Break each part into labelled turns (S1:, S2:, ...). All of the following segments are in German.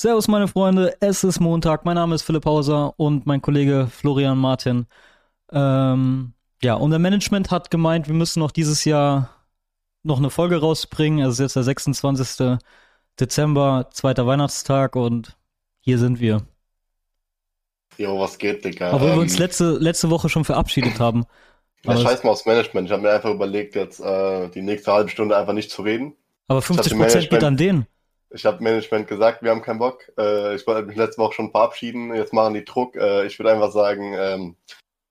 S1: Servus meine Freunde, es ist Montag, mein Name ist Philipp Hauser und mein Kollege Florian Martin. Ähm, ja, unser Management hat gemeint, wir müssen noch dieses Jahr noch eine Folge rausbringen. Es ist jetzt der 26. Dezember, zweiter Weihnachtstag und hier sind wir.
S2: Jo, was geht, Digga?
S1: Obwohl wir
S2: Ähm,
S1: uns letzte, letzte Woche schon verabschiedet haben.
S2: ja, scheiß mal aufs Management. Ich habe mir einfach überlegt, jetzt äh, die nächste halbe Stunde einfach nicht zu reden.
S1: Aber
S2: hatte
S1: 50% geht an den.
S2: Ich habe Management gesagt, wir haben keinen Bock. Äh, ich wollte mich letzte Woche schon verabschieden. Jetzt machen die Druck. Äh, ich würde einfach sagen, ähm,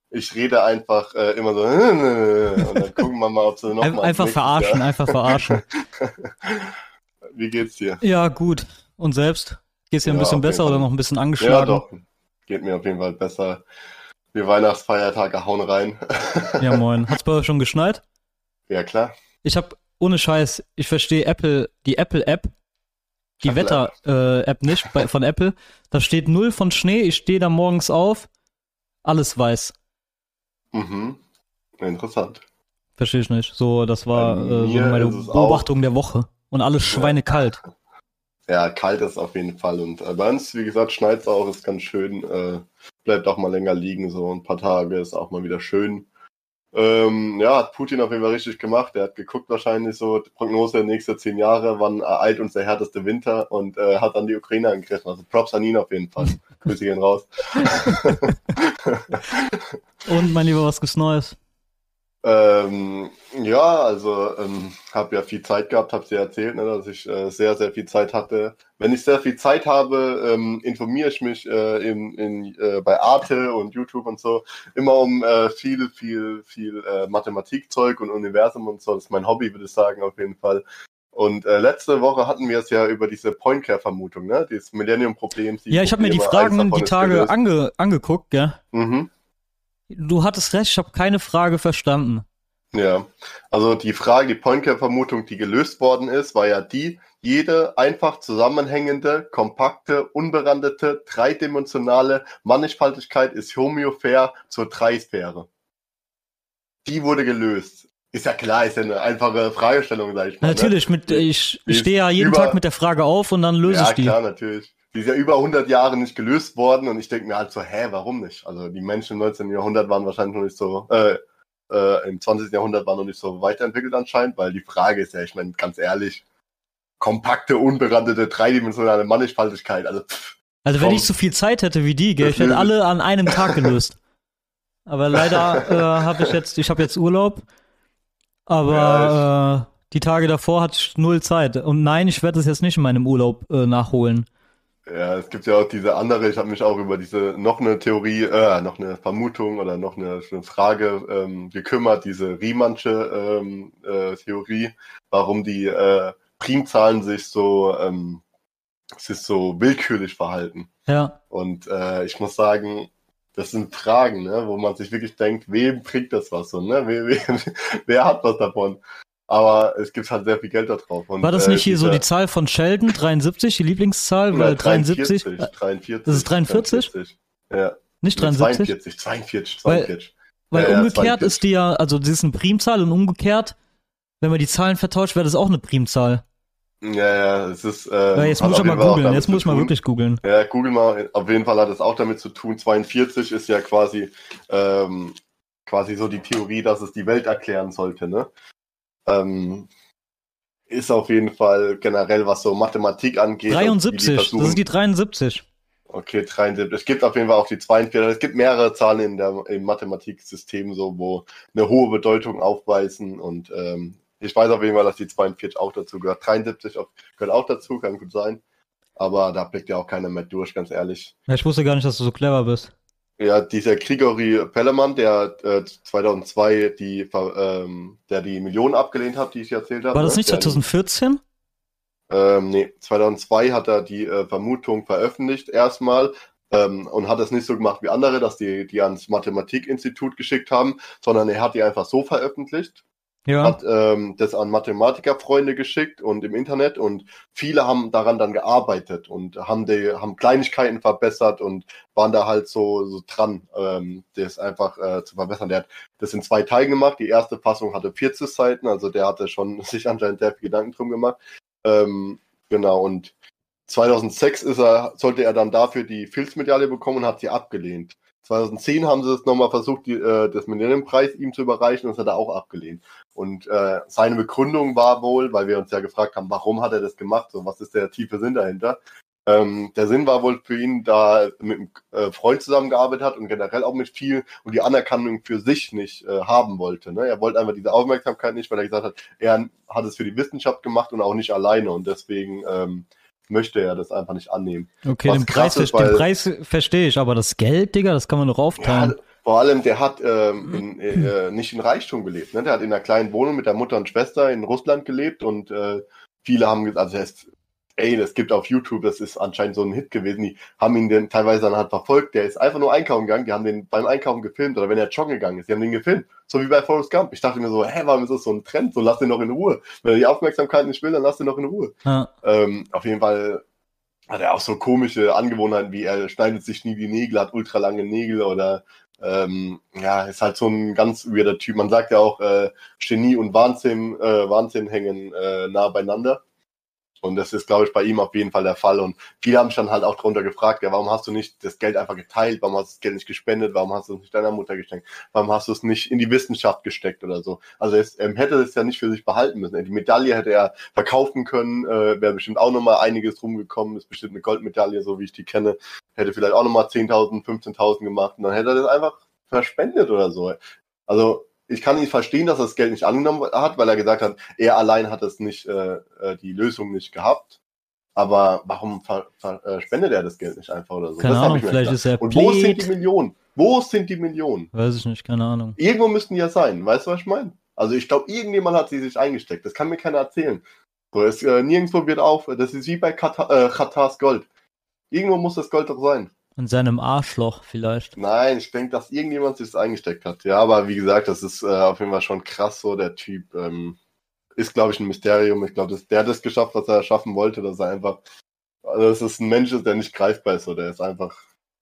S2: ich rede einfach äh, immer so und dann gucken wir mal, ob sie noch
S1: Ein,
S2: mal
S1: einfach verarschen,
S2: Jahr-
S1: einfach verarschen.
S2: Wie geht's dir?
S1: Ja, gut. Und selbst? Geht's dir ein
S2: Ja,
S1: bisschen
S2: auf jeden
S1: besser oder noch ein bisschen
S2: Ja,
S1: angeschlagen?
S2: doch. Geht mir auf jeden Fall besser. Die Weihnachtsfeiertage hauen rein.
S1: Ja, moin. Hat's bei euch schon geschneit?
S2: ja, klar.
S1: Ich hab, ohne Scheiß, ich verstehe Apple, die Apple-App, die. Wetter-App nicht bei, von Apple. Da steht null von Schnee, ich stehe da morgens auf, alles weiß.
S2: Mhm. Interessant.
S1: Verstehe ich nicht. So, das war äh, so meine
S2: es auch-
S1: Beobachtung der Woche. Und alles schweinekalt.
S2: Ja, kalt ist auf jeden Fall. Und äh, bei uns, wie gesagt, schneit auch, ist ganz schön. Äh, bleibt auch mal länger liegen, so ein paar Tage ist auch mal wieder schön. Ähm, ja, hat Putin auf jeden Fall richtig gemacht. Er hat geguckt wahrscheinlich so, die Prognose der nächsten zehn Jahre, wann ereilt uns der härteste Winter und äh, hat dann die Ukraine angegriffen. Also Props an ihn auf jeden Fall. Grüße gehen raus.
S1: Und mein Lieber, was gibt's Neues?
S2: Ähm, ja, also ähm, habe ja viel Zeit gehabt, habe dir erzählt, ne, dass ich äh, sehr, sehr viel Zeit hatte. Wenn ich sehr viel Zeit habe, ähm, informiere ich mich äh, in, in, äh, bei Arte und YouTube und so immer um äh, viel, viel, viel äh, Mathematikzeug und Universum und so. Das ist mein Hobby, würde ich sagen, auf jeden Fall. Und äh, letzte Woche hatten wir es ja über diese Pointcare-Vermutung, ne? Dieses Millennium-Problem.
S1: Ja, ich habe mir die Fragen die Tage ange, angeguckt, gell?
S2: Mhm.
S1: Du hattest recht, ich habe keine Frage verstanden.
S2: Ja, also die Frage, die Pointcare-Vermutung, die gelöst worden ist, war ja die, jede einfach zusammenhängende, kompakte, unberandete, dreidimensionale Mannigfaltigkeit ist homöophär zur Dreisphäre. Die wurde gelöst. Ist ja klar, ist ja eine einfache Fragestellung, sag ich mal.
S1: Natürlich, mit,
S2: Die-
S1: ich, ich stehe ja jeden Tag mit der Frage auf und dann
S2: Ne?
S1: löse
S2: Ja,
S1: ich die.
S2: klar, natürlich. Die ist ja über 100 Jahre nicht gelöst worden und ich denke mir halt so, hä, warum nicht? Also die Menschen im 19. Jahrhundert waren wahrscheinlich noch nicht so, äh, äh, im 20. Jahrhundert waren noch nicht so weiterentwickelt anscheinend, weil die Frage ist ja, ich meine, ganz ehrlich, kompakte, unberandete, dreidimensionale Mannigfaltigkeit, also pff,
S1: Also wenn
S2: Komm.
S1: ich so viel Zeit hätte wie die, gell,
S2: Das
S1: ich hätte alle an einem Tag gelöst. Aber leider äh, habe ich jetzt, ich habe jetzt Urlaub, aber äh, die Tage davor hatte ich null Zeit. Und nein, ich werde es jetzt nicht in meinem Urlaub äh, nachholen.
S2: Ja, es gibt ja auch diese andere, ich habe mich auch über diese noch eine Theorie, äh, noch eine Vermutung oder noch eine, eine Frage ähm, gekümmert, diese Riemannsche ähm, äh, Theorie, warum die äh, Primzahlen sich so, ähm, sich so willkürlich verhalten.
S1: Ja,
S2: Und äh, ich muss sagen, das sind Fragen, ne, wo man sich wirklich denkt, wem bringt das was so, ne? Wer, wer, wer hat was davon? Aber es gibt halt sehr viel Geld da drauf. Und,
S1: war das
S2: äh,
S1: nicht hier so die Zahl von Sheldon, 73, die Lieblingszahl?
S2: Ja,
S1: Weil 73,
S2: 43, 43.
S1: Das ist 43?
S2: 43. Ja.
S1: nicht
S2: Nee,
S1: 73?
S2: 42, 42,
S1: Weil-
S2: 42.
S1: Weil
S2: Ja, ja,
S1: umgekehrt
S2: 42.
S1: ist die ja, also das ist eine Primzahl und umgekehrt, wenn man die Zahlen vertauscht, wäre das auch eine Primzahl.
S2: Ja, ja, es ist. Äh,
S1: Weil jetzt muss ich mal googeln, jetzt muss ich mal wirklich googeln.
S2: Ja, google mal. Auf jeden Fall hat es auch damit zu tun. 42 ist ja quasi, ähm, quasi so die Theorie, dass es die Welt erklären sollte, ne? Ähm, ist auf jeden Fall generell, was so Mathematik angeht. und wie die
S1: 73, das ist die 73.
S2: Okay, 73. Es gibt auf jeden Fall auch die 42. Es gibt mehrere Zahlen in der, im Mathematiksystem, so, wo eine hohe Bedeutung aufweisen. Und ähm, ich weiß auf jeden Fall, dass die 42 auch dazu gehört. 73 auch, gehört auch dazu, kann gut sein. Aber da blickt ja auch keiner mehr durch, ganz ehrlich.
S1: Ja, ich wusste gar nicht, dass du so clever bist.
S2: Ja, dieser Grigori Pellemann, der äh, 2002 die, ähm, der die Millionen abgelehnt hat, die ich erzählt habe.
S1: War das
S2: ne?
S1: nicht
S2: Der-
S1: 2014?
S2: Ähm, nee, 2002 hat er die äh, Vermutung veröffentlicht erstmal ähm, und hat es nicht so gemacht wie andere, dass die die ans Mathematikinstitut geschickt haben, sondern er hat die einfach so veröffentlicht,
S1: Ja.
S2: hat ähm, das an Mathematikerfreunde geschickt und im Internet und viele haben daran dann gearbeitet und haben die haben Kleinigkeiten verbessert und waren da halt so, so dran, ähm, das einfach äh, zu verbessern. Der hat das in zwei Teilen gemacht. Die erste Fassung hatte 40 Seiten, also der hatte schon sich anscheinend sehr viel Gedanken drum gemacht. Ähm, genau, und 2006 ist er, sollte er dann dafür die Fields-Medaille bekommen und hat sie abgelehnt. 2010 haben sie es nochmal versucht, die, äh, das Millennium-Preis ihm zu überreichen das hat er auch abgelehnt. Und äh, seine Begründung war wohl, weil wir uns ja gefragt haben, warum hat er das gemacht, so was ist der tiefe Sinn dahinter. Ähm, der Sinn war wohl für ihn, da mit einem äh, Freund zusammengearbeitet hat und generell auch mit viel und die Anerkennung für sich nicht äh, haben wollte. Ne? Er wollte einfach diese Aufmerksamkeit nicht, weil er gesagt hat, er hat es für die Wissenschaft gemacht und auch nicht alleine und deswegen ähm, möchte er das einfach nicht annehmen.
S1: Okay, den Preis, ist, den Preis verstehe ich, aber das Geld, Digga, das kann man doch aufteilen. Ja,
S2: vor allem, der hat ähm, in, äh, nicht in Reichtum gelebt. Ne? Der hat in einer kleinen Wohnung mit der Mutter und Schwester in Russland gelebt und äh, viele haben gesagt, also er ist ey, das gibt auf YouTube, das ist anscheinend so ein Hit gewesen, die haben ihn dann teilweise dann halt verfolgt, der ist einfach nur einkaufen gegangen, die haben den beim Einkaufen gefilmt oder wenn er joggen gegangen ist, die haben den gefilmt, so wie bei Forrest Gump. Ich dachte mir so, hä, warum ist das so ein Trend, so lass den noch in Ruhe. Wenn er die Aufmerksamkeit nicht will, dann lass den noch in Ruhe. Ja. Ähm, auf jeden Fall hat er auch so komische Angewohnheiten, wie er schneidet sich nie die Nägel, hat ultra lange Nägel oder ähm, ja, ist halt so ein ganz weirder Typ. Man sagt ja auch, äh, Genie und Wahnsinn, äh, Wahnsinn hängen äh, nah beieinander. Und das ist, glaube ich, bei ihm auf jeden Fall der Fall. Und viele haben sich dann halt auch darunter gefragt, ja, warum hast du nicht das Geld einfach geteilt? Warum hast du das Geld nicht gespendet? Warum hast du es nicht deiner Mutter geschenkt? Warum hast du es nicht in die Wissenschaft gesteckt oder so? Also er ähm, hätte es ja nicht für sich behalten müssen. Die Medaille hätte er verkaufen können, äh, wäre bestimmt auch nochmal einiges rumgekommen, ist bestimmt eine Goldmedaille, so wie ich die kenne. Hätte vielleicht auch nochmal 10.000, 15.000 gemacht und dann hätte er das einfach verspendet oder so. Also ich kann ihn verstehen, dass er das Geld nicht angenommen hat, weil er gesagt hat, er allein hat es nicht, äh, äh die Lösung nicht gehabt. Aber warum ver, ver, äh, spendet er das Geld nicht einfach oder so?
S1: Keine das Ahnung, vielleicht ist er
S2: Und wo sind die Millionen? Wo sind die Millionen?
S1: Weiß ich nicht, keine Ahnung.
S2: Irgendwo müssten die ja sein, weißt du, was ich meine? Also ich glaube, irgendjemand hat sie sich eingesteckt. Das kann mir keiner erzählen. So, es, äh, nirgendwo wird auf, das ist wie bei Katar, äh, Katars Gold. Irgendwo muss das Gold doch sein.
S1: In seinem Arschloch vielleicht.
S2: Nein, ich denke, dass irgendjemand sich das eingesteckt hat. Ja, aber wie gesagt, das ist äh, auf jeden Fall schon krass so. Der Typ ähm, ist, glaube ich, ein Mysterium. Ich glaube, der hat es geschafft, was er schaffen wollte, dass er einfach, also das ist ein Mensch, der nicht greifbar ist. So. Der ist einfach,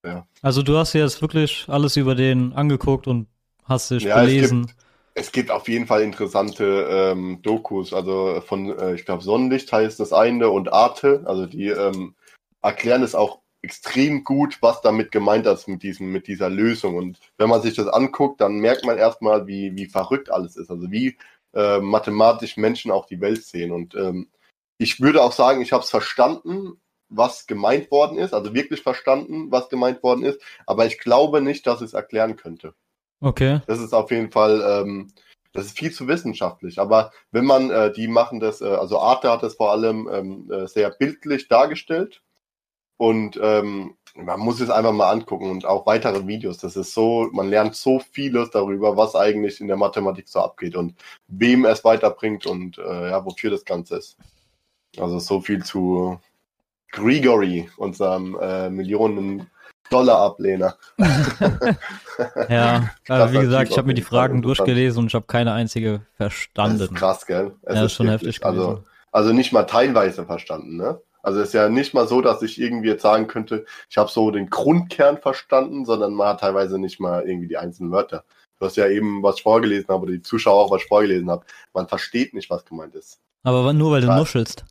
S2: ja.
S1: Also du hast dir jetzt wirklich alles über den angeguckt und hast dich ja, gelesen.
S2: Es gibt, es gibt auf jeden Fall interessante ähm, Dokus. Also von, äh, ich glaube, Sonnenlicht heißt das eine und Arte. Also die ähm, erklären es auch extrem gut, was damit gemeint ist mit diesem, mit dieser Lösung. Und wenn man sich das anguckt, dann merkt man erstmal, wie, wie verrückt alles ist. Also wie äh, mathematisch Menschen auch die Welt sehen. Und ähm, ich würde auch sagen, ich habe es verstanden, was gemeint worden ist, also wirklich verstanden, was gemeint worden ist, aber ich glaube nicht, dass ich es erklären könnte.
S1: Okay.
S2: Das ist auf jeden Fall, ähm, das ist viel zu wissenschaftlich. Aber wenn man, äh, die machen das, äh, also Arte hat das vor allem ähm, äh, sehr bildlich dargestellt und ähm, man muss es einfach mal angucken und auch weitere Videos. Das ist so, man lernt so vieles darüber, was eigentlich in der Mathematik so abgeht und wem es weiterbringt und äh, ja, wofür das Ganze ist. Also so viel zu Grigory, unserem äh, Millionen Dollar-Ablehner.
S1: ja, also wie gesagt, ich habe mir die Fragen durchgelesen und ich habe keine einzige verstanden. Das
S2: ist krass, gell?
S1: Es ja, ist schon heftig.
S2: Also, also nicht mal teilweise verstanden, ne? Also es ist ja nicht mal so, dass ich irgendwie jetzt sagen könnte, ich habe so den Grundkern verstanden, sondern man hat teilweise nicht mal irgendwie die einzelnen Wörter. Du hast ja eben was vorgelesen habe oder die Zuschauer auch was vorgelesen haben. Man versteht nicht, was gemeint ist.
S1: Aber nur weil du ja. nuschelst.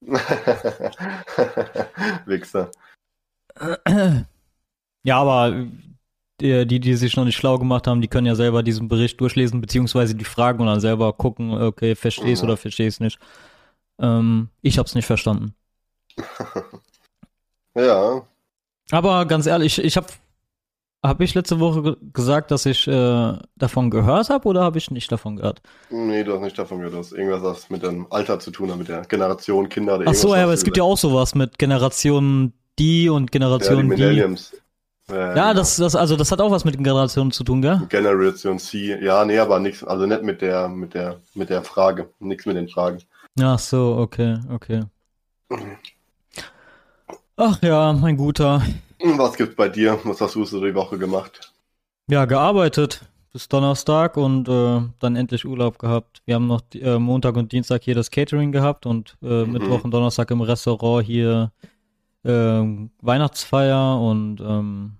S2: Wichser.
S1: Ja, aber die, die, die sich noch nicht schlau gemacht haben, die können ja selber diesen Bericht durchlesen, beziehungsweise die Fragen und dann selber gucken, okay, verstehst mhm. oder verstehst nicht. Ähm, ich hab's nicht verstanden.
S2: ja.
S1: Aber ganz ehrlich, ich habe habe ich letzte Woche gesagt, dass ich äh, davon gehört habe oder habe ich nicht davon gehört?
S2: Nee, du hast nicht davon gehört. Du hast irgendwas was mit dem Alter zu tun hat, mit der Generation Kinder.
S1: Ach so, ja, aber es gibt ja auch sowas mit Generation die und Generation ja, die.
S2: Millenniums.
S1: Ja, ja genau. das, das, also das hat auch was mit Generationen zu tun, gell?
S2: Generation C, ja, nee, aber nichts, also nicht mit der, mit der, mit der Frage, nichts mit den Fragen.
S1: Ach so, okay, okay. Ach ja, mein Guter.
S2: Was gibt's bei dir? Was hast du so die Woche gemacht?
S1: Ja, gearbeitet bis Donnerstag und äh, dann endlich Urlaub gehabt. Wir haben noch äh, Montag und Dienstag hier das Catering gehabt und äh, mhm. Mittwoch und Donnerstag im Restaurant hier ähm, Weihnachtsfeier und ähm,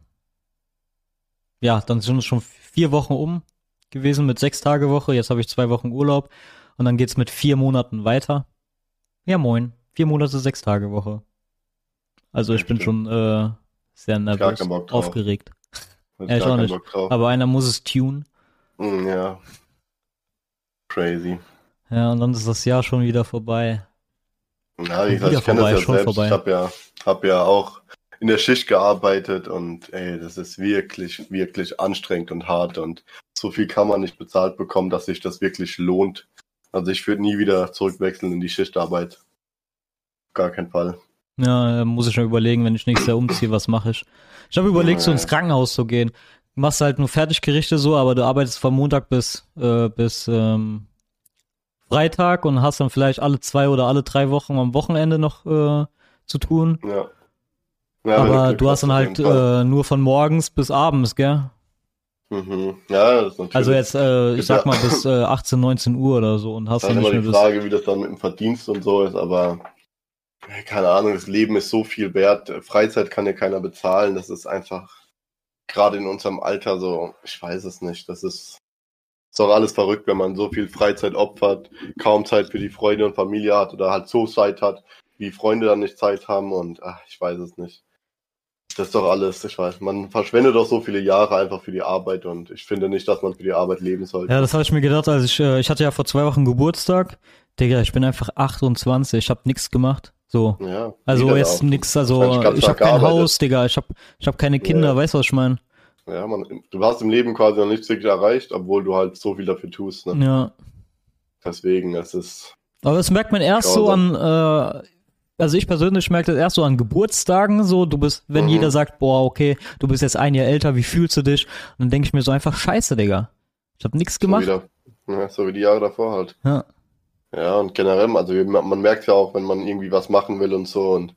S1: ja, dann sind es schon vier Wochen um gewesen mit sechs Tage Woche. Jetzt habe ich zwei Wochen Urlaub und dann geht's mit vier Monaten weiter. Ja, moin. Vier Monate, sechs Tage Woche. Also ich
S2: Ja,
S1: bin
S2: stimmt.
S1: schon äh, sehr nervös, aufgeregt. Ja, ich auch nicht. Aber einer muss es tun.
S2: Hm, ja. Crazy.
S1: Ja, und dann ist das Jahr schon wieder vorbei.
S2: Ja, wie gesagt, ich kenne das ja
S1: schon
S2: selbst.
S1: vorbei.
S2: Ich habe ja, hab ja auch in der Schicht gearbeitet und ey, das ist wirklich, wirklich anstrengend und hart und so viel kann man nicht bezahlt bekommen, dass sich das wirklich lohnt. Also ich würde nie wieder zurückwechseln in die Schichtarbeit. Gar keinen Fall.
S1: Ja, äh, muss ich schon überlegen, wenn ich nächstes Jahr umziehe, was mache ich. Ich habe überlegt, so ins Krankenhaus zu gehen. Du machst halt nur Fertiggerichte so, aber du arbeitest von Montag bis, äh, bis ähm, Freitag und hast dann vielleicht alle zwei oder alle drei Wochen am Wochenende noch äh, zu tun.
S2: Ja. Ja,
S1: aber du hast dann halt äh, nur von morgens bis abends, gell?
S2: Mhm. Ja, das ist natürlich.
S1: Also jetzt, äh, ich sag mal bis äh, 18, 19 Uhr oder so und hast dann nicht
S2: die
S1: mehr das.
S2: Frage, wie das dann mit dem Verdienst und so ist, aber keine Ahnung, das Leben ist so viel wert. Freizeit kann dir keiner bezahlen. Das ist einfach gerade in unserem Alter so, ich weiß es nicht. Das ist, ist doch alles verrückt, wenn man so viel Freizeit opfert, kaum Zeit für die Freunde und Familie hat oder halt so Zeit hat, wie Freunde dann nicht Zeit haben und ach, ich weiß es nicht. Das ist doch alles, ich weiß, man verschwendet doch so viele Jahre einfach für die Arbeit und ich finde nicht, dass man für die Arbeit leben sollte.
S1: Ja, das habe ich mir gedacht, als ich, äh, ich hatte ja vor zwei Wochen Geburtstag. Digga, ich bin einfach 28, ich habe nichts gemacht. So.
S2: Ja,
S1: Also jetzt
S2: Wahrscheinlich
S1: also
S2: ganz
S1: ich habe kein. Haus, Digga, ich habe ich hab keine Kinder,
S2: Ja.
S1: weißt du, was ich meine?
S2: Ja, man, du hast im Leben quasi noch nichts wirklich erreicht, obwohl du halt so viel dafür tust. Ne?
S1: Ja.
S2: Deswegen, es ist.
S1: Aber das merkt man erst so an, äh, also ich persönlich merke das erst so an Geburtstagen, so, du bist, wenn
S2: Mhm.
S1: jeder sagt, boah, okay, du bist jetzt ein Jahr älter, wie fühlst du dich? Und dann denke ich mir so einfach, scheiße, Digga. Ich habe nichts
S2: So,
S1: gemacht.
S2: wieder, ja, so wie die Jahre davor halt.
S1: Ja.
S2: Ja, und generell, also man merkt ja auch, wenn man irgendwie was machen will und so. Und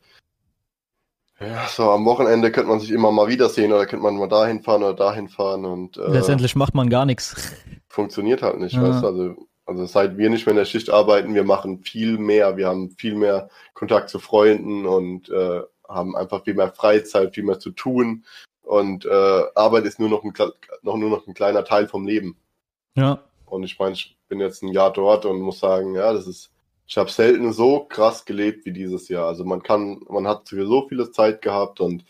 S2: ja, so am Wochenende könnte man sich immer mal wiedersehen oder könnte man mal dahin fahren oder dahin fahren und äh,
S1: Letztendlich macht man gar nichts.
S2: funktioniert halt nicht,
S1: Ja.
S2: weißt du? Also, also seit wir nicht mehr in der Schicht arbeiten, wir machen viel mehr, wir haben viel mehr Kontakt zu Freunden und äh, haben einfach viel mehr Freizeit, viel mehr zu tun. Und äh, Arbeit ist nur noch ein, noch, nur noch ein kleiner Teil vom Leben.
S1: Ja.
S2: Und ich meine, ich bin jetzt ein Jahr dort und muss sagen, ja, das ist, ich habe selten so krass gelebt wie dieses Jahr. Also man kann, man hat für so viele Zeit gehabt und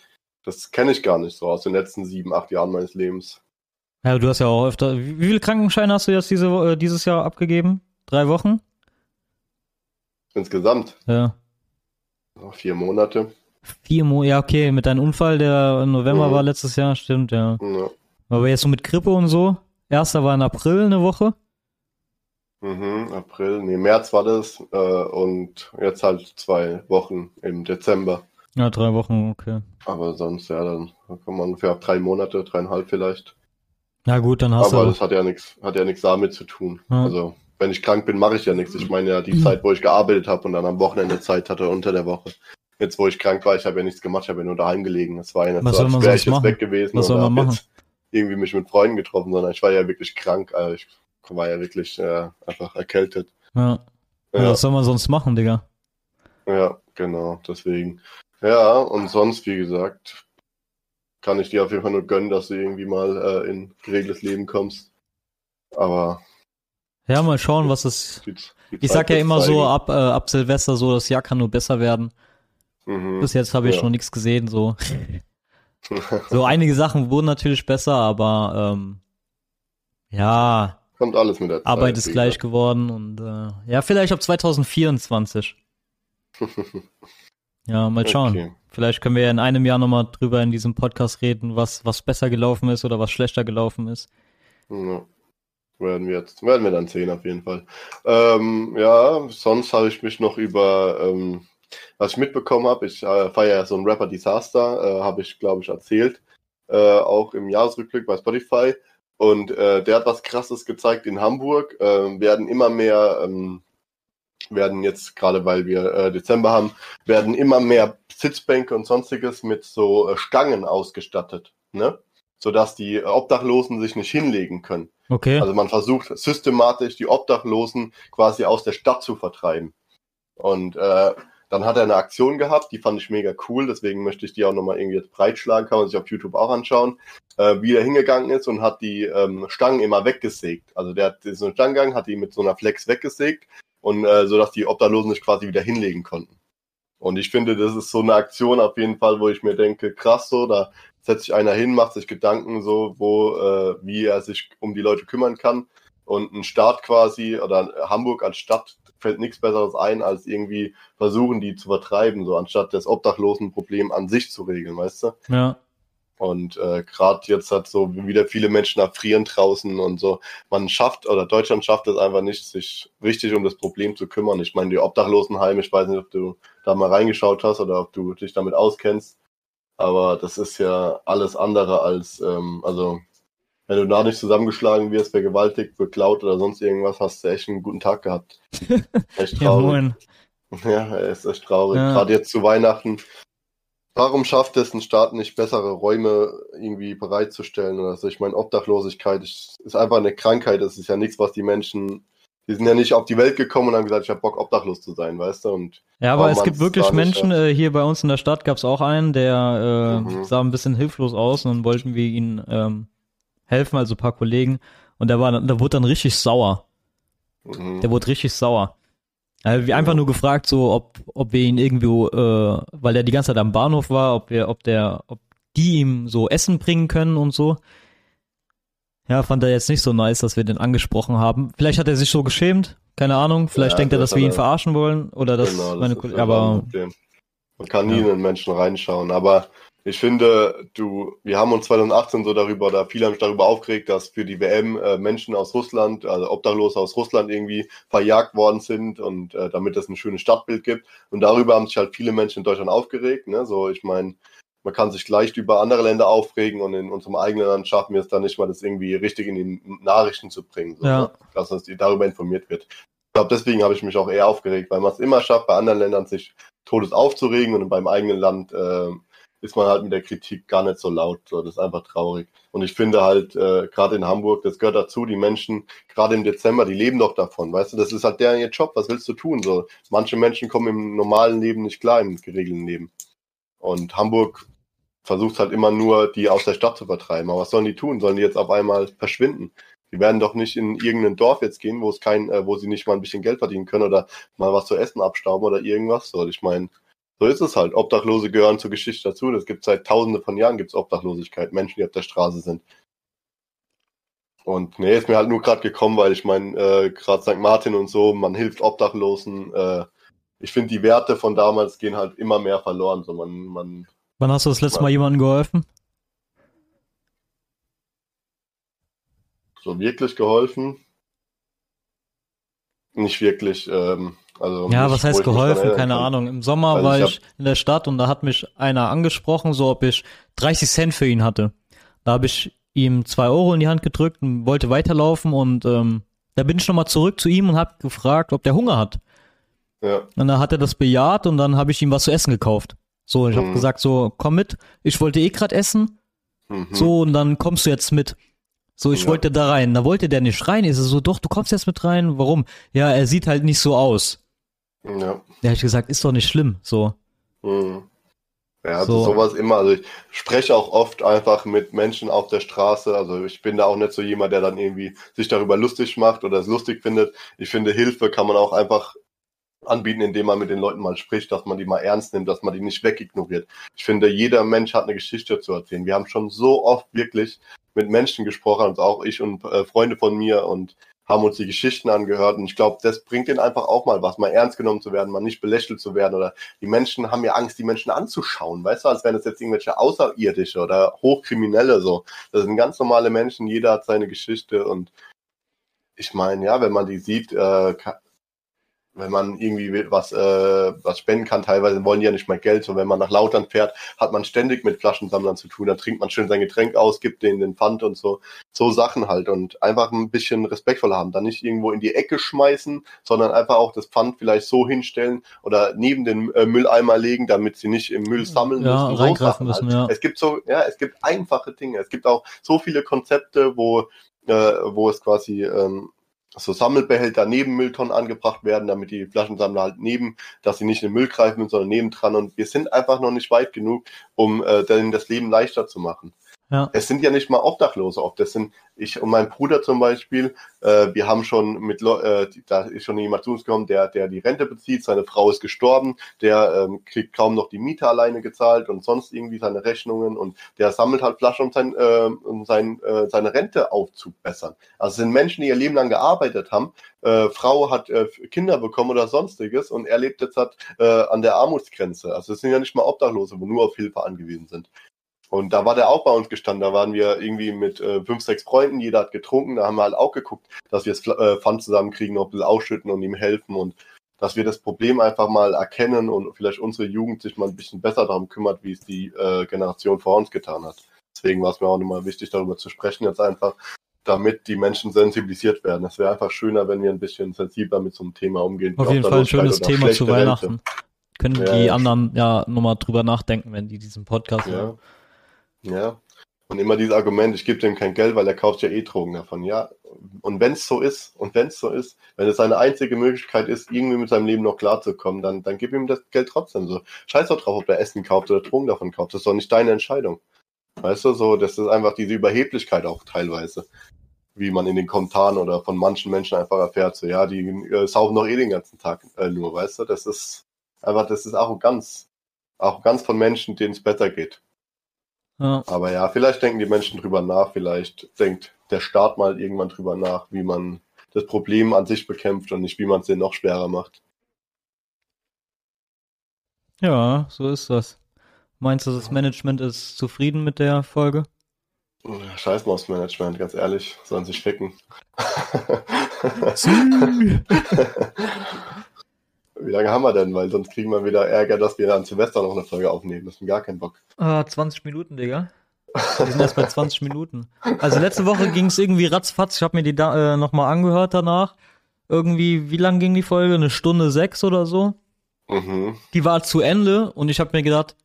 S2: das kenne ich gar nicht so aus den letzten sieben, acht Jahren meines Lebens.
S1: Ja, du hast ja auch öfter. Wie viele Krankenscheine hast du jetzt diese, äh, dieses Jahr abgegeben? Drei Wochen?
S2: Insgesamt
S1: Ja.
S2: noch vier Monate.
S1: Vier Monate, ja, okay, mit deinem Unfall, der im November
S2: Mhm.
S1: war letztes Jahr, stimmt, ja.
S2: Ja.
S1: Aber jetzt so mit Grippe und so. Erster war in April eine Woche.
S2: Mhm, April, nee, März war das äh, und jetzt halt zwei Wochen im Dezember.
S1: Ja, drei Wochen, okay.
S2: Aber sonst, ja, dann kommt man ungefähr drei Monate, dreieinhalb vielleicht.
S1: Na gut, dann hast
S2: Aber
S1: du.
S2: das hat ja nichts, hat ja nichts damit zu tun.
S1: Ja.
S2: Also wenn ich krank bin, mache ich ja nichts. Ich meine ja die
S1: Mhm.
S2: Zeit, wo ich gearbeitet habe und dann am Wochenende Zeit hatte unter der Woche. Jetzt, wo ich krank war, ich habe ja nichts gemacht, ich habe ja nur daheim gelegen. Das war ja nicht
S1: Was
S2: so, als wäre ich jetzt
S1: machen?
S2: weg gewesen
S1: Was soll man machen?
S2: jetzt irgendwie mich mit Freunden getroffen, sondern ich war ja wirklich krank. Also ich war ja wirklich äh, einfach erkältet.
S1: Ja. ja. Was soll man sonst machen, Digga?
S2: Ja, genau, deswegen. Ja, und sonst, wie gesagt, kann ich dir auf jeden Fall nur gönnen, dass du irgendwie mal äh, in geregeltes Leben kommst. Aber
S1: Ja, mal schauen, was es. Ich sag ja immer so,
S2: zeigen.
S1: ab, äh, ab Silvester so, das Jahr kann nur besser werden.
S2: Mhm.
S1: Bis jetzt habe ich
S2: Ja.
S1: noch nichts gesehen, so. So einige Sachen wurden natürlich besser, aber ähm, ja,
S2: Kommt alles mit der Zeit.
S1: Arbeit ist gleich geworden und äh, ja, vielleicht ab 2024. Ja, mal schauen.
S2: Okay.
S1: Vielleicht können wir ja in einem Jahr nochmal drüber in diesem Podcast reden, was, was besser gelaufen ist oder was schlechter gelaufen ist.
S2: Ja. Werden wir jetzt, werden wir dann sehen auf jeden Fall. Ähm, ja, sonst habe ich mich noch über, ähm, was ich mitbekommen habe, ich äh, feiere ja so ein Rapper Disaster, äh, habe ich glaube ich erzählt, äh, auch im Jahresrückblick bei Spotify. Und äh, der hat was Krasses gezeigt in Hamburg. Äh, werden immer mehr, ähm, werden jetzt gerade weil wir äh, Dezember haben, werden immer mehr Sitzbänke und sonstiges mit so äh, Stangen ausgestattet, ne? Sodass die Obdachlosen sich nicht hinlegen können.
S1: Okay.
S2: Also man versucht systematisch die Obdachlosen quasi aus der Stadt zu vertreiben. Und äh, dann hat er eine Aktion gehabt, die fand ich mega cool, deswegen möchte ich die auch nochmal irgendwie jetzt breitschlagen, kann man sich auf YouTube auch anschauen, äh, wie er hingegangen ist und hat die ähm, Stangen immer weggesägt. Also der hat so eine Stange gegangen, hat die mit so einer Flex weggesägt und äh, so dass die Obdachlosen sich quasi wieder hinlegen konnten. Und ich finde, das ist so eine Aktion auf jeden Fall, wo ich mir denke, krass so, da setzt sich einer hin, macht sich Gedanken so, wo, äh, wie er sich um die Leute kümmern kann. Und ein Staat quasi oder Hamburg als Stadt fällt nichts Besseres ein, als irgendwie versuchen, die zu vertreiben, so anstatt das Obdachlosenproblem an sich zu regeln, weißt du?
S1: Ja.
S2: Und äh, gerade jetzt hat so wieder viele Menschen erfrieren draußen und so. Man schafft, oder Deutschland schafft es einfach nicht, sich richtig um das Problem zu kümmern. Ich meine, die Obdachlosenheime, ich weiß nicht, ob du da mal reingeschaut hast oder ob du dich damit auskennst. Aber das ist ja alles andere als, ähm, also wenn du da nicht zusammengeschlagen wirst, vergewaltigt, beklaut oder sonst irgendwas, hast du echt einen guten Tag gehabt. Echt traurig. ja, ja, ist echt traurig. Ja. Gerade jetzt zu Weihnachten Warum schafft es ein Staat nicht, bessere Räume irgendwie bereitzustellen? Also ich meine, Obdachlosigkeit ist einfach eine Krankheit. Das ist ja nichts, was die Menschen, die sind ja nicht auf die Welt gekommen und haben gesagt, ich habe Bock, obdachlos zu sein, weißt du? Und
S1: ja, aber es gibt wirklich Menschen, äh, hier bei uns in der Stadt gab es auch einen, der äh, mhm. sah ein bisschen hilflos aus und dann wollten wir ihm ähm, helfen, also ein paar Kollegen. Und der war, der wurde dann richtig sauer. Mhm. Der wurde richtig sauer. Also wir einfach nur gefragt, so ob, ob wir ihn irgendwo, äh, weil er die ganze Zeit am Bahnhof war, ob wir, ob der, ob die ihm so Essen bringen können und so. Ja, fand er jetzt nicht so nice, dass wir den angesprochen haben. Vielleicht hat er sich so geschämt, keine Ahnung. Vielleicht ja, denkt er, dass wir ihn verarschen wollen oder dass genau, das meine Kollegen. Aber
S2: man kann nie ja. in den Menschen reinschauen, aber ich finde, du, wir haben uns 2018 so darüber, oder viele haben sich darüber aufgeregt, dass für die WM äh, Menschen aus Russland, also Obdachlose aus Russland irgendwie verjagt worden sind und äh, damit es ein schönes Stadtbild gibt. Und darüber haben sich halt viele Menschen in Deutschland aufgeregt. Ne? So, ich meine, man kann sich leicht über andere Länder aufregen und in unserem eigenen Land schaffen wir es dann nicht mal, das irgendwie richtig in die Nachrichten zu bringen, so, ja. ne? dass uns darüber informiert wird. Ich glaube, deswegen habe ich mich auch eher aufgeregt, weil man es immer schafft, bei anderen Ländern sich todes aufzuregen und beim eigenen Land äh, ist man halt mit der Kritik gar nicht so laut. So, das ist einfach traurig. Und ich finde halt, äh, gerade in Hamburg, das gehört dazu, die Menschen, gerade im Dezember, die leben doch davon, weißt du, das ist halt deren ihr Job, was willst du tun? So, manche Menschen kommen im normalen Leben nicht klar, im geregelten Leben. Und Hamburg versucht halt immer nur, die aus der Stadt zu vertreiben. Aber was sollen die tun? Sollen die jetzt auf einmal verschwinden? Die werden doch nicht in irgendein Dorf jetzt gehen, wo es kein, äh, wo sie nicht mal ein bisschen Geld verdienen können oder mal was zu essen abstauben oder irgendwas. So, ich meine, so ist es halt. Obdachlose gehören zur Geschichte dazu. Das gibt seit tausende von Jahren gibt's Obdachlosigkeit, Menschen, die auf der Straße sind. Und nee, ist mir halt nur gerade gekommen, weil ich meine, äh, gerade St. Martin und so, man hilft Obdachlosen. Äh, ich finde, die Werte von damals gehen halt immer mehr verloren. So man, man,
S1: Wann hast du das letzte man, Mal jemandem geholfen?
S2: So wirklich geholfen? Nicht wirklich. Ähm, also
S1: ja, was heißt geholfen? Keine kann. Ahnung. Im Sommer also war ich, ich in der Stadt und da hat mich einer angesprochen, so ob ich 30 Cent für ihn hatte. Da habe ich ihm zwei Euro in die Hand gedrückt und wollte weiterlaufen und ähm, da bin ich nochmal zurück zu ihm und habe gefragt, ob der Hunger hat. Ja. Und dann hat er das bejaht und dann habe ich ihm was zu essen gekauft. So, ich mhm. habe gesagt, so, komm mit, ich wollte eh grad essen. Mhm. So, und dann kommst du jetzt mit. So, ich ja. wollte da rein. Da wollte der nicht rein. Ist er so, doch, du kommst jetzt mit rein. Warum? Ja, er sieht halt nicht so aus. Ja. Da habe ich gesagt, ist doch nicht schlimm, so.
S2: Mhm. Ja, also so. sowas immer. Also ich spreche auch oft einfach mit Menschen auf der Straße. Also ich bin da auch nicht so jemand, der dann irgendwie sich darüber lustig macht oder es lustig findet. Ich finde, Hilfe kann man auch einfach anbieten, indem man mit den Leuten mal spricht, dass man die mal ernst nimmt, dass man die nicht wegignoriert. Ich finde, jeder Mensch hat eine Geschichte zu erzählen. Wir haben schon so oft wirklich mit Menschen gesprochen, also auch ich und äh, Freunde von mir und haben uns die Geschichten angehört und ich glaube, das bringt ihnen einfach auch mal was, mal ernst genommen zu werden, mal nicht belächelt zu werden oder die Menschen haben ja Angst, die Menschen anzuschauen, weißt du, als wären das jetzt irgendwelche Außerirdische oder Hochkriminelle so. Das sind ganz normale Menschen, jeder hat seine Geschichte und ich meine, ja, wenn man die sieht, äh, wenn man irgendwie was, äh, was spenden kann, teilweise wollen die ja nicht mal Geld. So, wenn man nach Lautern fährt, hat man ständig mit Flaschensammlern zu tun. Da trinkt man schön sein Getränk aus, gibt denen den Pfand und so. So Sachen halt. Und einfach ein bisschen respektvoll haben. Dann nicht irgendwo in die Ecke schmeißen, sondern einfach auch das Pfand vielleicht so hinstellen oder neben den äh, Mülleimer legen, damit sie nicht im Müll sammeln
S1: ja, müssen. So
S2: müssen,
S1: halt. ja.
S2: Es gibt so, ja, es gibt einfache Dinge. Es gibt auch so viele Konzepte, wo, äh, wo es quasi, ähm, so Sammelbehälter neben Mülltonnen angebracht werden, damit die Flaschensammler halt neben, dass sie nicht in den Müll greifen, sondern nebendran. Und wir sind einfach noch nicht weit genug, um äh, denen das Leben leichter zu machen. Ja. Es sind ja nicht mal Obdachlose oft. Das sind ich und mein Bruder zum Beispiel. Äh, wir haben schon mit, äh, da ist schon jemand zu uns gekommen, der, der die Rente bezieht. Seine Frau ist gestorben. Der ähm, kriegt kaum noch die Miete alleine gezahlt und sonst irgendwie seine Rechnungen und der sammelt halt Flaschen, um, sein, äh, um sein, äh, seine Rente aufzubessern. Also es sind Menschen, die ihr Leben lang gearbeitet haben. Äh, Frau hat äh, Kinder bekommen oder sonstiges und er lebt jetzt halt, äh, an der Armutsgrenze. Also es sind ja nicht mal Obdachlose, wo nur auf Hilfe angewiesen sind. Und da war der auch bei uns gestanden. Da waren wir irgendwie mit äh, fünf, sechs Freunden, jeder hat getrunken. Da haben wir halt auch geguckt, dass wir das äh, Pfand zusammenkriegen, noch ein bisschen ausschütten und ihm helfen und dass wir das Problem einfach mal erkennen und vielleicht unsere Jugend sich mal ein bisschen besser darum kümmert, wie es die äh, Generation vor uns getan hat. Deswegen war es mir auch nochmal wichtig, darüber zu sprechen, jetzt einfach, damit die Menschen sensibilisiert werden. Es wäre einfach schöner, wenn wir ein bisschen sensibler mit so einem Thema umgehen.
S1: Auf jeden Fall ein schönes Thema zu Weihnachten. Rente. Können ja, die anderen ja nochmal drüber nachdenken, wenn die diesen Podcast
S2: ja. hören. Ja. Und immer dieses Argument, ich gebe dem kein Geld, weil er kauft ja eh Drogen davon. Ja. Und wenn es so ist, und wenn es so ist, wenn es seine einzige Möglichkeit ist, irgendwie mit seinem Leben noch klarzukommen, dann, dann gib ihm das Geld trotzdem so. Scheiß doch drauf, ob er Essen kauft oder Drogen davon kauft. Das ist doch nicht deine Entscheidung. Weißt du, so, das ist einfach diese Überheblichkeit auch teilweise. Wie man in den Kommentaren oder von manchen Menschen einfach erfährt, so, ja, die äh, saufen doch eh den ganzen Tag äh, nur, weißt du, das ist einfach, das ist Arroganz. Arroganz von Menschen, denen es besser geht. Ja. Aber ja, vielleicht denken die Menschen drüber nach, vielleicht denkt der Staat mal irgendwann drüber nach, wie man das Problem an sich bekämpft und nicht, wie man es denen noch schwerer macht.
S1: Ja, so ist das. Meinst du, das Management ist zufrieden mit der Folge?
S2: Scheiß mal aufs Management, ganz ehrlich. Sollen sich ficken. Wie lange haben wir denn? Weil sonst kriegen wir wieder Ärger, dass wir an Silvester noch eine Folge aufnehmen. Das ist gar keinen Bock.
S1: Ah, 20 Minuten, Digga. Wir sind erst bei 20 Minuten. Also letzte Woche ging es irgendwie ratzfatz. Ich habe mir die da, äh, nochmal angehört danach. Irgendwie, wie lang ging die Folge? Eine Stunde sechs oder so? Mhm. Die war zu Ende und ich habe mir gedacht,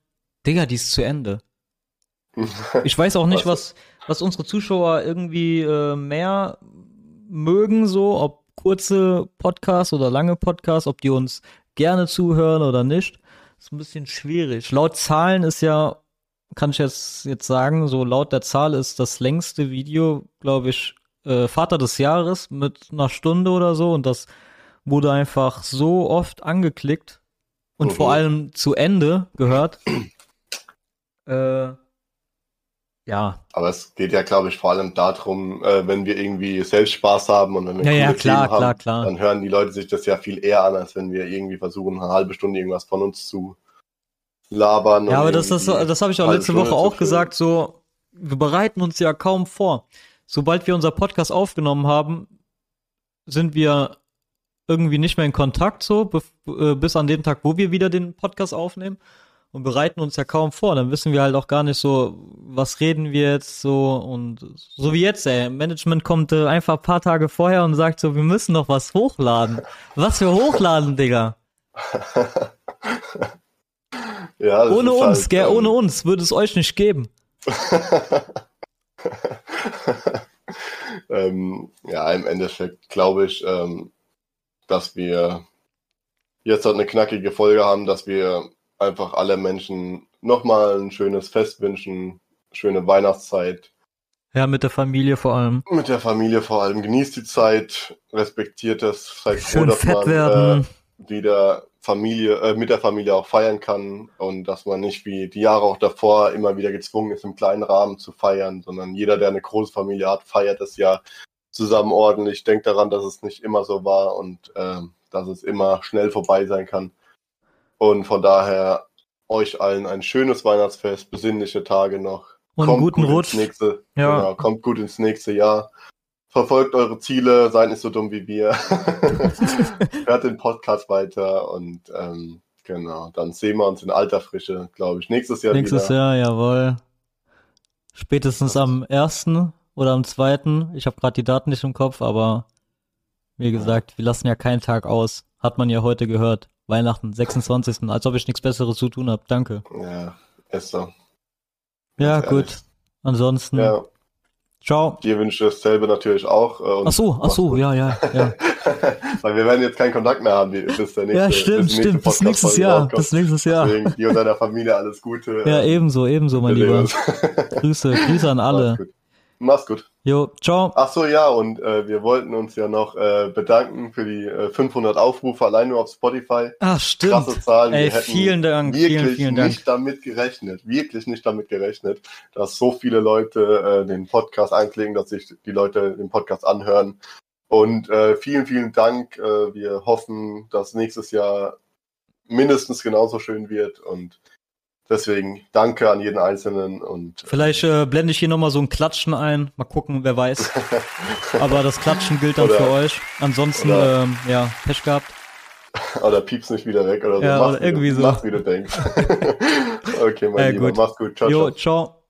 S1: Digga, die ist zu Ende. Ich weiß auch nicht, was, was unsere Zuschauer irgendwie äh, mehr mögen, so, ob kurze Podcasts oder lange Podcasts, ob die uns gerne zuhören oder nicht. Ist ein bisschen schwierig. Laut Zahlen ist ja, kann ich jetzt, jetzt sagen, so laut der Zahl ist das längste Video, glaube ich, äh, Vater des Jahres mit einer Stunde oder so und das wurde einfach so oft angeklickt und mhm. vor allem zu Ende gehört. Äh, ja.
S2: Aber es geht ja, glaube ich, vor allem darum, äh, wenn wir irgendwie selbst Spaß haben und wenn wir
S1: ja, ja, klar, haben, klar, klar.
S2: dann hören die Leute sich das ja viel eher an, als wenn wir irgendwie versuchen, eine halbe Stunde irgendwas von uns zu labern.
S1: Ja, aber das, das, das habe ich auch letzte Woche auch gesagt, so, wir bereiten uns ja kaum vor. Sobald wir unser Podcast aufgenommen haben, sind wir irgendwie nicht mehr in Kontakt so, äh, bis an den Tag, wo wir wieder den Podcast aufnehmen und bereiten uns ja kaum vor. Dann wissen wir halt auch gar nicht so, was reden wir jetzt so und so wie jetzt, ey. Management kommt äh, einfach ein paar Tage vorher und sagt so, wir müssen noch was hochladen. Was für hochladen, Digga? ja, ohne uns, halt, gell, ähm, ohne uns würde es euch nicht geben.
S2: ähm, ja, im Endeffekt glaube ich, ähm, dass wir jetzt halt eine knackige Folge haben, dass wir einfach alle Menschen nochmal ein schönes Fest wünschen, schöne Weihnachtszeit.
S1: Ja, mit der Familie vor allem.
S2: Mit der Familie vor allem. Genießt die Zeit, respektiert es, seid
S1: Schön froh, dass man äh,
S2: wieder Familie, äh, mit der Familie auch feiern kann und dass man nicht wie die Jahre auch davor immer wieder gezwungen ist, im kleinen Rahmen zu feiern, sondern jeder, der eine große Familie hat, feiert das ja zusammen ordentlich. Denkt daran, dass es nicht immer so war und äh, dass es immer schnell vorbei sein kann. Und von daher euch allen ein schönes Weihnachtsfest, besinnliche Tage noch.
S1: Und kommt guten Rutsch.
S2: Nächste, ja. Genau, kommt gut ins nächste Jahr. Verfolgt eure Ziele, seid nicht so dumm wie wir. Hört den Podcast weiter und ähm, genau, dann sehen wir uns in alter Frische, glaube ich, nächstes Jahr
S1: Nächstes wieder. Jahr, jawohl. Spätestens am ersten oder am zweiten. Ich habe gerade die Daten nicht im Kopf, aber wie gesagt, wir lassen ja keinen Tag aus. Hat man ja heute gehört. Weihnachten, 26. Als ob ich nichts Besseres zu tun habe. Danke.
S2: Ja, ist so.
S1: Ja, gut. Ansonsten. Ja. Ciao.
S2: Dir wünsche ich dasselbe natürlich auch.
S1: Äh, ach so, ach so, ja, ja, ja.
S2: Weil wir werden jetzt keinen Kontakt mehr haben bis der nächste
S1: Ja, stimmt, bis stimmt. Bis nächstes Jahr. Bis nächstes Jahr.
S2: Deswegen dir und deiner Familie alles Gute.
S1: Ja, ebenso, ebenso, mein Lieber. Grüße, Grüße an alle.
S2: Mach's gut.
S1: Jo, ciao.
S2: Ach so, ja, und äh, wir wollten uns ja noch äh, bedanken für die äh, 500 Aufrufe allein nur auf Spotify.
S1: Ach, stimmt.
S2: Krasse Zahlen.
S1: Ey, vielen Dank.
S2: Wirklich
S1: vielen, vielen Dank.
S2: nicht damit gerechnet, wirklich nicht damit gerechnet, dass so viele Leute äh, den Podcast einklicken, dass sich die Leute den Podcast anhören. Und äh, vielen, vielen Dank. Äh, wir hoffen, dass nächstes Jahr mindestens genauso schön wird und Deswegen danke an jeden Einzelnen und.
S1: Äh, Vielleicht äh, blende ich hier nochmal so ein Klatschen ein. Mal gucken, wer weiß. Aber das Klatschen gilt dann oder, für euch. Ansonsten, oder, ähm, ja, Pech gehabt.
S2: Oder piepst nicht wieder weg oder so.
S1: Ja,
S2: mach's
S1: oder irgendwie
S2: du,
S1: so.
S2: Mach, wie du denkst. okay, mein ja, Lieber,
S1: gut.
S2: mach's gut.
S1: Ciao, jo, ciao. ciao.